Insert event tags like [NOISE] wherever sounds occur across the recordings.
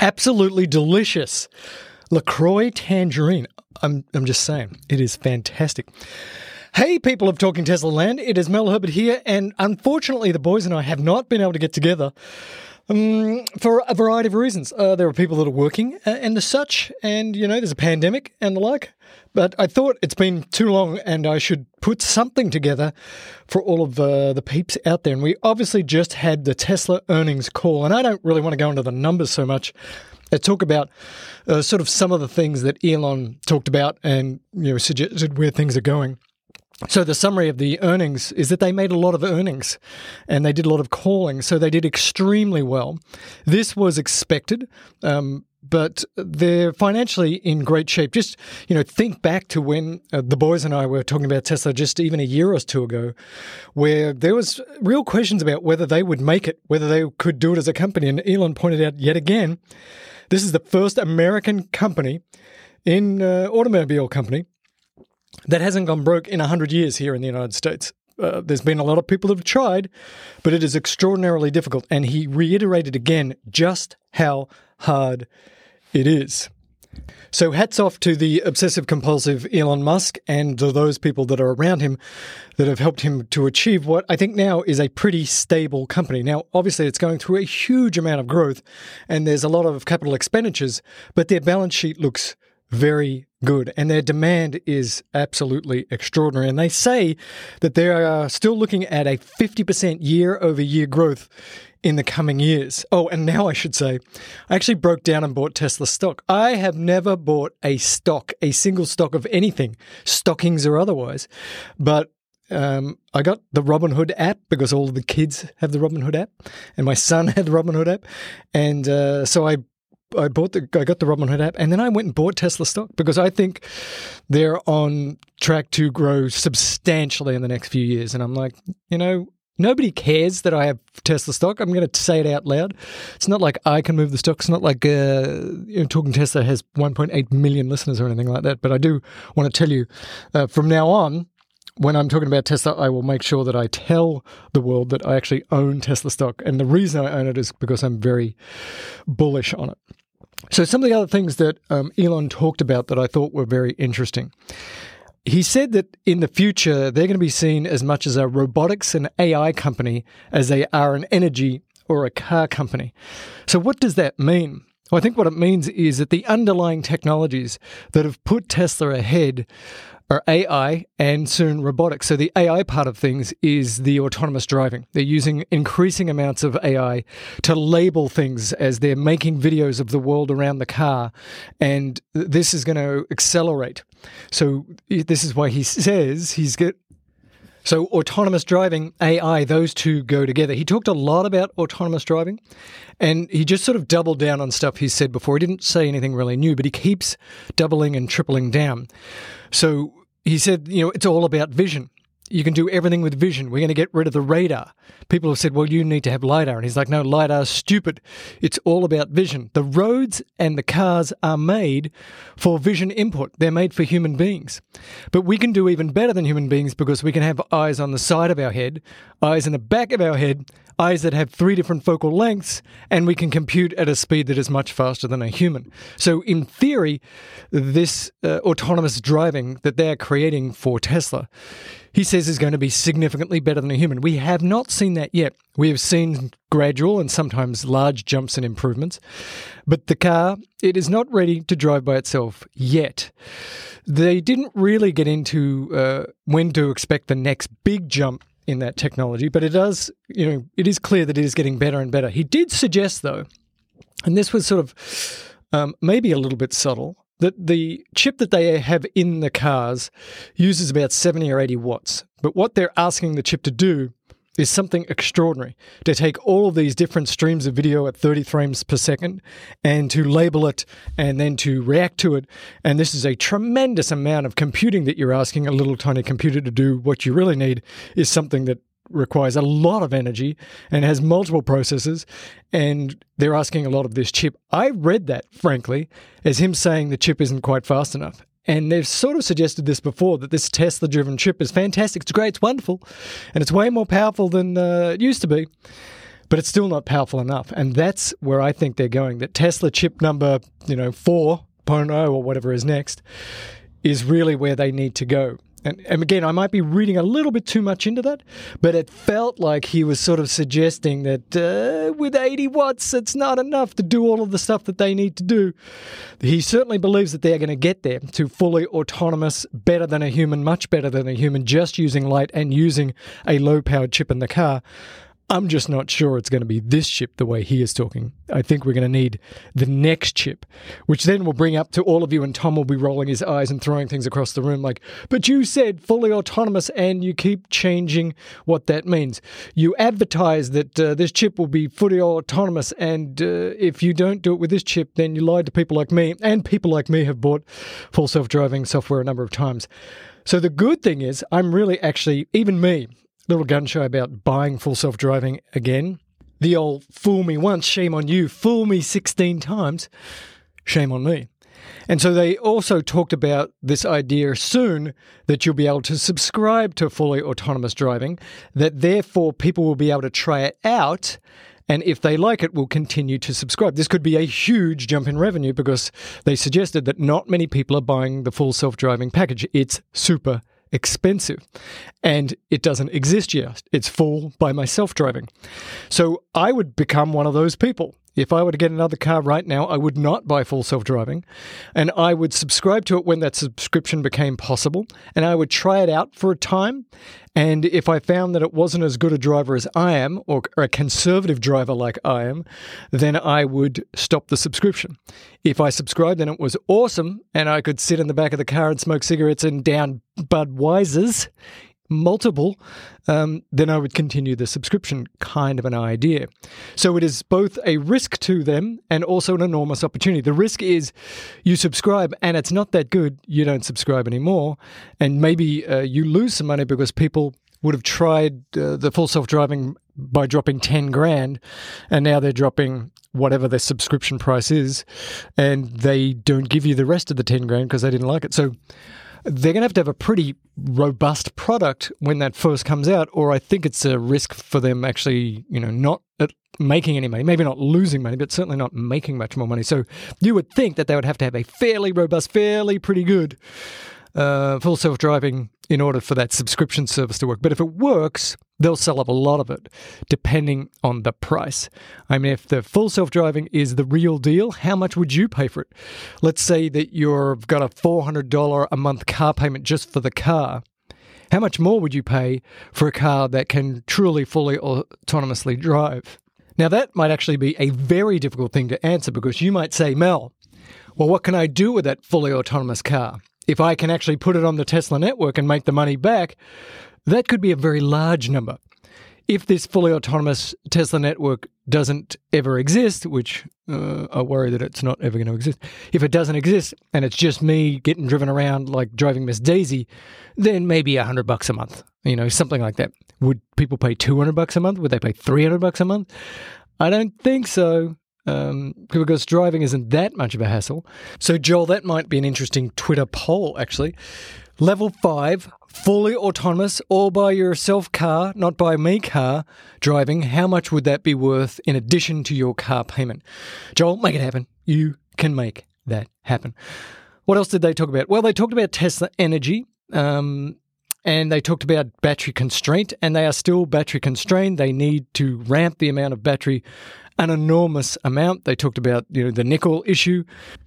Absolutely delicious. LaCroix tangerine. I'm, I'm just saying, it is fantastic. Hey, people of Talking Tesla Land, it is Mel Herbert here, and unfortunately, the boys and I have not been able to get together um, for a variety of reasons. Uh, there are people that are working and as such, and you know, there's a pandemic and the like. But I thought it's been too long and I should put something together for all of uh, the peeps out there. And we obviously just had the Tesla earnings call, and I don't really want to go into the numbers so much. I talk about uh, sort of some of the things that Elon talked about and you know suggested where things are going. So the summary of the earnings is that they made a lot of earnings and they did a lot of calling. So they did extremely well. This was expected. Um, but they're financially in great shape. Just you know, think back to when uh, the boys and I were talking about Tesla just even a year or two ago, where there was real questions about whether they would make it, whether they could do it as a company. And Elon pointed out yet again, this is the first American company in uh, automobile company that hasn't gone broke in 100 years here in the United States. Uh, there's been a lot of people that have tried, but it is extraordinarily difficult. And he reiterated again just how hard it is. So, hats off to the obsessive compulsive Elon Musk and to those people that are around him that have helped him to achieve what I think now is a pretty stable company. Now, obviously, it's going through a huge amount of growth and there's a lot of capital expenditures, but their balance sheet looks very good and their demand is absolutely extraordinary. And they say that they are still looking at a 50% year over year growth in the coming years. Oh, and now I should say, I actually broke down and bought Tesla stock. I have never bought a stock, a single stock of anything, stockings or otherwise. But um, I got the Robinhood app because all the kids have the Robinhood app, and my son [LAUGHS] had the Robinhood app, and uh, so I I bought the I got the Robinhood app and then I went and bought Tesla stock because I think they're on track to grow substantially in the next few years. And I'm like, you know, nobody cares that I have Tesla stock. I'm going to say it out loud. It's not like I can move the stock. It's not like uh, you know, Talking Tesla has 1.8 million listeners or anything like that. But I do want to tell you uh, from now on, when I'm talking about Tesla, I will make sure that I tell the world that I actually own Tesla stock. And the reason I own it is because I'm very bullish on it. So, some of the other things that um, Elon talked about that I thought were very interesting. He said that in the future, they're going to be seen as much as a robotics and AI company as they are an energy or a car company. So, what does that mean? Well, I think what it means is that the underlying technologies that have put Tesla ahead are AI and soon robotics. So the AI part of things is the autonomous driving. They're using increasing amounts of AI to label things as they're making videos of the world around the car. And this is going to accelerate. So this is why he says he's get so, autonomous driving, AI, those two go together. He talked a lot about autonomous driving and he just sort of doubled down on stuff he said before. He didn't say anything really new, but he keeps doubling and tripling down. So, he said, you know, it's all about vision. You can do everything with vision. We're going to get rid of the radar. People have said, well, you need to have LiDAR. And he's like, no, LiDAR's stupid. It's all about vision. The roads and the cars are made for vision input. They're made for human beings. But we can do even better than human beings because we can have eyes on the side of our head, eyes in the back of our head, eyes that have three different focal lengths, and we can compute at a speed that is much faster than a human. So, in theory, this uh, autonomous driving that they're creating for Tesla, he says is going to be significantly better than a human. We have not seen that yet. We have seen gradual and sometimes large jumps and improvements, but the car, it is not ready to drive by itself yet. They didn't really get into uh, when to expect the next big jump in that technology, but it does, you know, it is clear that it is getting better and better. He did suggest, though, and this was sort of um, maybe a little bit subtle, that the chip that they have in the cars uses about 70 or 80 watts. But what they're asking the chip to do is something extraordinary to take all of these different streams of video at 30 frames per second and to label it and then to react to it. And this is a tremendous amount of computing that you're asking a little tiny computer to do. What you really need is something that requires a lot of energy and has multiple processes and they're asking a lot of this chip. I read that frankly as him saying the chip isn't quite fast enough. And they've sort of suggested this before that this Tesla driven chip is fantastic. It's great. It's wonderful. And it's way more powerful than uh, it used to be. but it's still not powerful enough. And that's where I think they're going. That Tesla chip number, you know, 4.0 or whatever is next is really where they need to go. And, and, again, I might be reading a little bit too much into that, but it felt like he was sort of suggesting that uh, with 80 watts, it's not enough to do all of the stuff that they need to do. He certainly believes that they're going to get there to fully autonomous, better than a human, much better than a human, just using light and using a low powered chip in the car. I'm just not sure it's going to be this chip the way he is talking. I think we're going to need the next chip, which then will bring up to all of you, and Tom will be rolling his eyes and throwing things across the room like, but you said fully autonomous, and you keep changing what that means. You advertise that uh, this chip will be fully autonomous, and uh, if you don't do it with this chip, then you lied to people like me, and people like me have bought full self driving software a number of times. So the good thing is, I'm really actually, even me, little gun show about buying full self driving again. The old fool me once, shame on you, fool me 16 times, shame on me. And so they also talked about this idea soon that you'll be able to subscribe to fully autonomous driving, that therefore people will be able to try it out. And if they like it, will continue to subscribe. This could be a huge jump in revenue because they suggested that not many people are buying the full self driving package. It's super expensive and it doesn't exist yet. It's full by my self driving. So I would become one of those people. If I were to get another car right now, I would not buy full self driving and I would subscribe to it when that subscription became possible and I would try it out for a time. And if I found that it wasn't as good a driver as I am or a conservative driver like I am, then I would stop the subscription. If I subscribed and it was awesome and I could sit in the back of the car and smoke cigarettes and down Budweiser's multiple, um, then I would continue the subscription kind of an idea. So it is both a risk to them and also an enormous opportunity. The risk is you subscribe and it's not that good, you don't subscribe anymore, and maybe uh, you lose some money because people would have tried uh, the full self driving by dropping 10 grand and now they're dropping whatever their subscription price is and they don't give you the rest of the 10 grand because they didn't like it. So they're going to have to have a pretty robust product when that first comes out, or I think it's a risk for them actually, you know, not making any money, maybe not losing money, but certainly not making much more money. So you would think that they would have to have a fairly robust, fairly pretty good uh, full self driving in order for that subscription service to work. But if it works, they'll sell up a lot of it depending on the price. I mean, if the full self driving is the real deal, how much would you pay for it? Let's say that you've got a $400 a month car payment just for the car. How much more would you pay for a car that can truly fully autonomously drive? Now, that might actually be a very difficult thing to answer because you might say, Mel, well, what can I do with that fully autonomous car? If I can actually put it on the Tesla network and make the money back, that could be a very large number. If this fully autonomous Tesla network doesn't ever exist, which uh, I worry that it's not ever going to exist, if it doesn't exist and it's just me getting driven around like driving Miss Daisy, then maybe a hundred bucks a month, you know, something like that. Would people pay 200 bucks a month? Would they pay 300 bucks a month? I don't think so. Um, because driving isn't that much of a hassle. So, Joel, that might be an interesting Twitter poll, actually. Level five, fully autonomous, all by yourself car, not by me car driving. How much would that be worth in addition to your car payment? Joel, make it happen. You can make that happen. What else did they talk about? Well, they talked about Tesla Energy. Um, and they talked about battery constraint, and they are still battery constrained. They need to ramp the amount of battery an enormous amount. They talked about you know the nickel issue.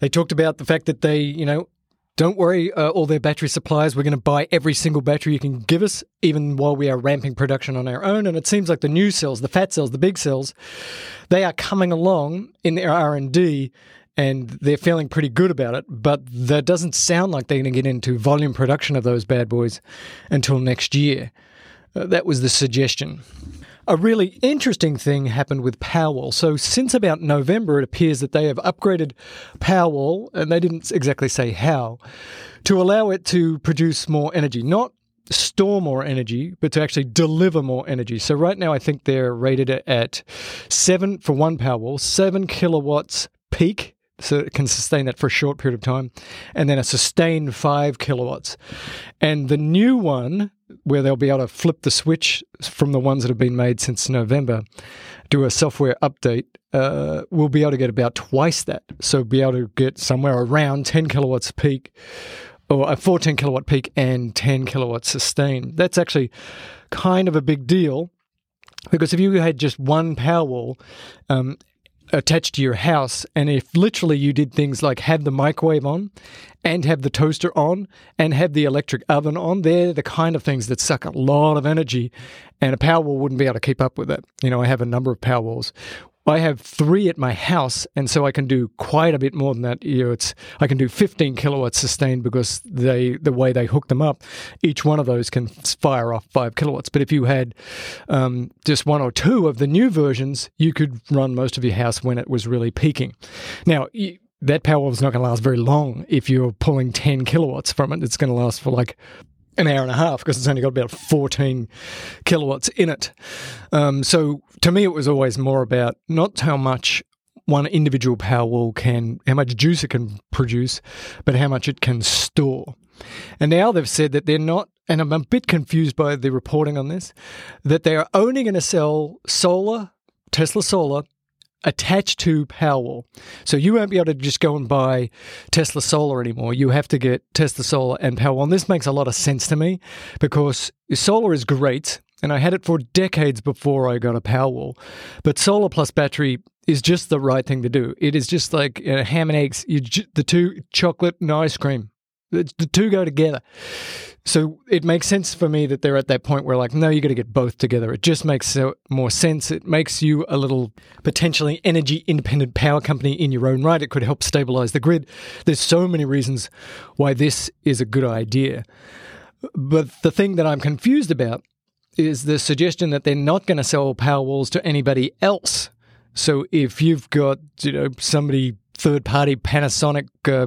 They talked about the fact that they you know don't worry, uh, all their battery suppliers, we're going to buy every single battery you can give us, even while we are ramping production on our own. And it seems like the new cells, the fat cells, the big cells, they are coming along in their R&D and they're feeling pretty good about it. But that doesn't sound like they're going to get into volume production of those bad boys until next year. Uh, that was the suggestion. A really interesting thing happened with Powerwall. So, since about November, it appears that they have upgraded Powerwall, and they didn't exactly say how, to allow it to produce more energy. Not store more energy, but to actually deliver more energy. So, right now, I think they're rated at seven for one Powerwall, seven kilowatts peak. So it can sustain that for a short period of time, and then a sustained five kilowatts. And the new one where they'll be able to flip the switch from the ones that have been made since November, do a software update, uh, we'll be able to get about twice that. So be able to get somewhere around 10 kilowatts peak or a 14 kilowatt peak and 10 kilowatt sustain. That's actually kind of a big deal because if you had just one Powerwall um, attached to your house, and if literally you did things like have the microwave on and have the toaster on and have the electric oven on, they're the kind of things that suck a lot of energy, and a Powerwall wouldn't be able to keep up with it. You know, I have a number of Powerwalls I have three at my house, and so I can do quite a bit more than that. You know, it's I can do 15 kilowatts sustained because they the way they hook them up, each one of those can fire off five kilowatts. But if you had um, just one or two of the new versions, you could run most of your house when it was really peaking. Now. that power is not going to last very long if you're pulling 10 kilowatts from it. It's going to last for like an hour and a half because it's only got about 14 kilowatts in it. Um, so to me, it was always more about not how much one individual power wall can, how much juice it can produce, but how much it can store. And now they've said that they're not, and I'm a bit confused by the reporting on this, that they are only going to sell solar, Tesla solar, attached to Powerwall. So you won't be able to just go and buy Tesla Solar anymore. You have to get Tesla Solar and Powerwall. And this makes a lot of sense to me because solar is great. And I had it for decades before I got a Powerwall. But solar plus battery is just the right thing to do. It is just like you know, ham and eggs, you, the two chocolate and ice cream. The, two go together. So it makes sense for me that they're at that point where, like, no, you got to get both together. It just makes more sense. It makes you a little potentially energy independent power company in your own right. It could help stabilize the grid. There's so many reasons why this is a good idea. But the thing that I'm confused about is the suggestion that they're not going to sell power walls to anybody else. So if you've got, you know, somebody third party Panasonic uh,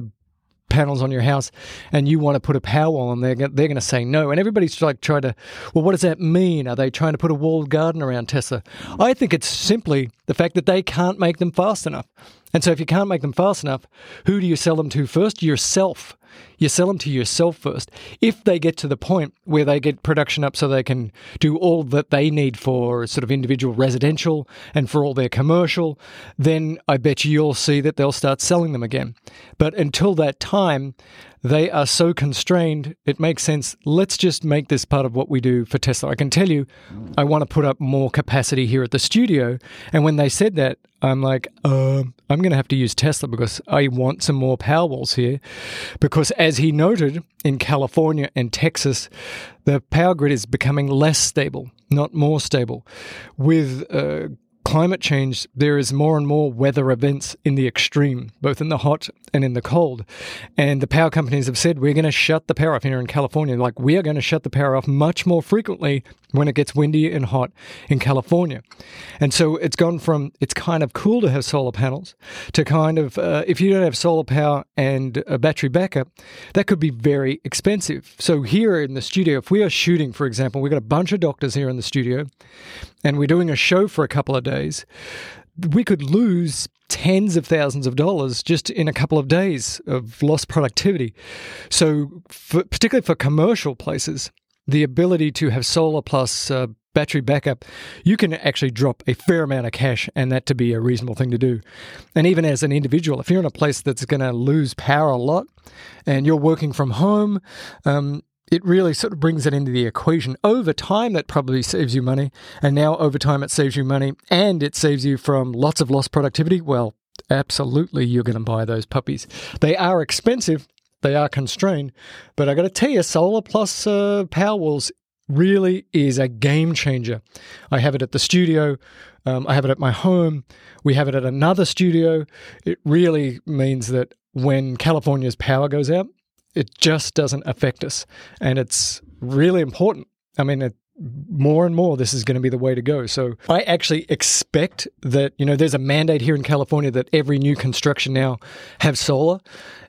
panels on your house and you want to put a power wall on there, they're going to say no. And everybody's like trying to, well, what does that mean? Are they trying to put a walled garden around Tesla? I think it's simply the fact that they can't make them fast enough. And so if you can't make them fast enough, who do you sell them to first? Yourself. You sell them to yourself first. If they get to the point where they get production up so they can do all that they need for sort of individual residential and for all their commercial, then I bet you you'll see that they'll start selling them again. But until that time, they are so constrained, it makes sense. Let's just make this part of what we do for Tesla. I can tell you, I want to put up more capacity here at the studio. And when they said that, I'm like, uh, I'm going to have to use Tesla because I want some more power walls here. Because as he noted, in California and Texas, the power grid is becoming less stable, not more stable, with uh, climate change, there is more and more weather events in the extreme, both in the hot and in the cold. And the power companies have said, we're going to shut the power off here in California. Like, we are going to shut the power off much more frequently when it gets windy and hot in California. And so it's gone from it's kind of cool to have solar panels to kind of, uh, if you don't have solar power and a battery backup, that could be very expensive. So here in the studio, if we are shooting, for example, we've got a bunch of doctors here in the studio and we're doing a show for a couple of days, we could lose tens of thousands of dollars just in a couple of days of lost productivity. So, for, particularly for commercial places, the ability to have solar plus uh, battery backup, you can actually drop a fair amount of cash and that to be a reasonable thing to do. And even as an individual, if you're in a place that's going to lose power a lot and you're working from home, um, it really sort of brings it into the equation. Over time, that probably saves you money. And now, over time, it saves you money and it saves you from lots of lost productivity. Well, absolutely, you're going to buy those puppies. They are expensive, they are constrained. But I got to tell you, Solar Plus uh, Powerwalls really is a game changer. I have it at the studio. Um, I have it at my home. We have it at another studio. It really means that when California's power goes out, it just doesn't affect us. And it's really important. I mean, it, more and more this is going to be the way to go. So I actually expect that, you know, there's a mandate here in California that every new construction now have solar.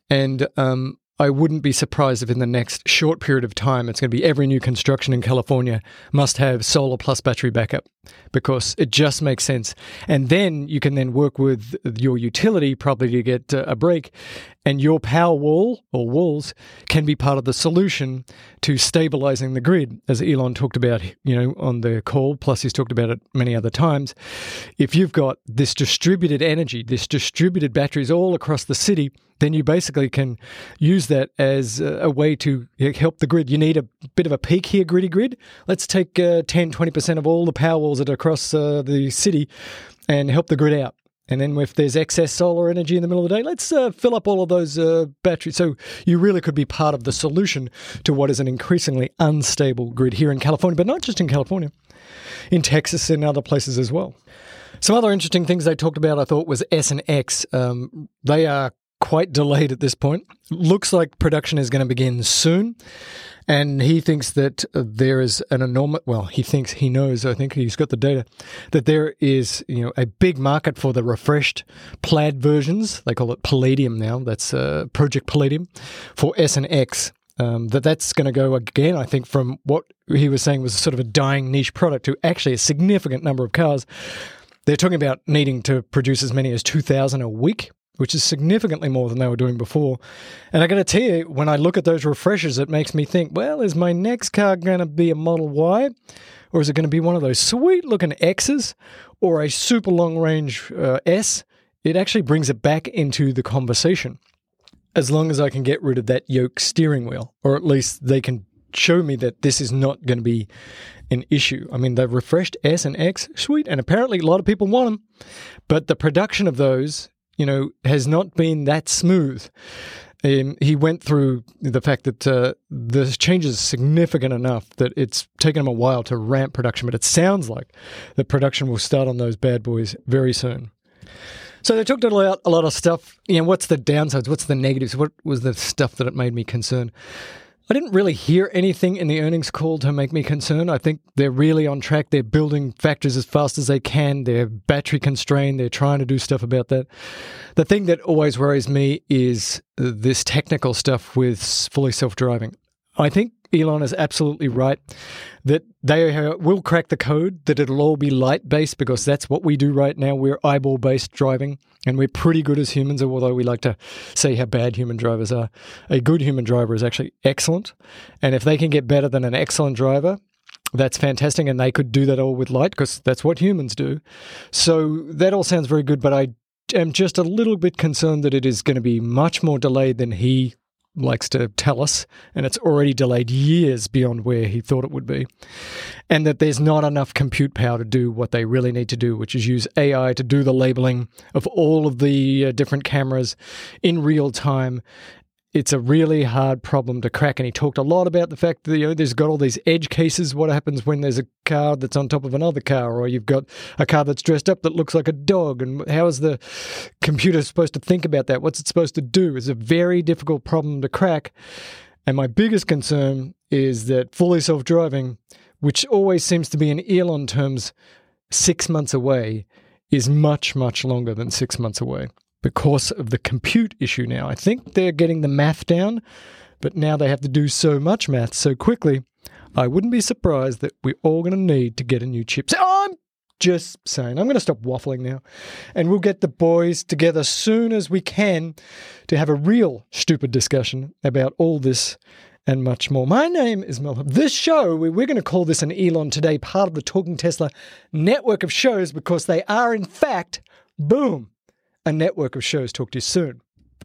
And um, I wouldn't be surprised if in the next short period of time, it's going to be every new construction in California must have solar plus battery backup. Because it just makes sense. And then you can then work with your utility probably to get uh, a break, and your power wall or walls can be part of the solution to stabilizing the grid, as Elon talked about, you know, on the call. Plus, he's talked about it many other times. If you've got this distributed energy, this distributed batteries all across the city then you basically can use that as a way to help the grid. You need a bit of a peak here, gritty grid. Let's take uh, 10, 20% of all the power walls are across uh, the city and help the grid out. And then if there's excess solar energy in the middle of the day, let's uh, fill up all of those uh, batteries. So you really could be part of the solution to what is an increasingly unstable grid here in California, but not just in California, in Texas and other places as well. Some other interesting things they talked about, I thought, was S and X. Um, they are quite delayed at this point. Looks like production is going to begin soon. And he thinks that there is an enormous, well, he thinks, he knows, I think he's got the data, that there is, you know, a big market for the refreshed plaid versions. They call it Palladium now. That's uh, Project Palladium for S and X. Um, that that's going to go again, I think, from what he was saying was sort of a dying niche product to actually a significant number of cars. They're talking about needing to produce as many as 2,000 a week which is significantly more than they were doing before. And I got to tell you, when I look at those refreshers, it makes me think, well, is my next car to be a Model Y? Or is it to be one of those sweet looking X's or a super long range uh, S? It actually brings it back into the conversation. As long as I can get rid of that yoke steering wheel, or at least they can show me that this is not going to be an issue. I mean, they've refreshed S and X, sweet, and apparently a lot of people want them, but the production of those you know, has not been that smooth. Um, he went through the fact that uh, the changes is significant enough that it's taken him a while to ramp production, but it sounds like the production will start on those bad boys very soon. So they talked about a lot of stuff. You know, what's the downsides? What's the negatives? What was the stuff that it made me concerned? I didn't really hear anything in the earnings call to make me concerned. I think they're really on track. They're building factories as fast as they can. They're battery constrained. They're trying to do stuff about that. The thing that always worries me is this technical stuff with fully self driving. I think Elon is absolutely right that they will crack the code, that it'll all be light based because that's what we do right now. We're eyeball based driving and we're pretty good as humans, although we like to say how bad human drivers are. A good human driver is actually excellent. And if they can get better than an excellent driver, that's fantastic. And they could do that all with light because that's what humans do. So that all sounds very good, but I am just a little bit concerned that it is going to be much more delayed than he likes to tell us, and it's already delayed years beyond where he thought it would be. And that there's not enough compute power to do what they really need to do, which is use AI to do the labeling of all of the uh, different cameras in real time it's a really hard problem to crack. And he talked a lot about the fact that you know there's got all these edge cases. What happens when there's a car that's on top of another car, or you've got a car that's dressed up that looks like a dog? And how is the computer supposed to think about that? What's it supposed to do? It's a very difficult problem to crack. And my biggest concern is that fully self driving, which always seems to be in Elon terms six months away, is much, much longer than six months away because of the compute issue now. I think they're getting the math down, but now they have to do so much math so quickly. I wouldn't be surprised that we're all going to need to get a new chip. So I'm just saying, I'm going to stop waffling now. And we'll get the boys together as soon as we can to have a real stupid discussion about all this and much more. My name is Mel. This show, we're going to call this an Elon Today, part of the Talking Tesla network of shows because they are, in fact, boom, a network of shows. Talk to you soon.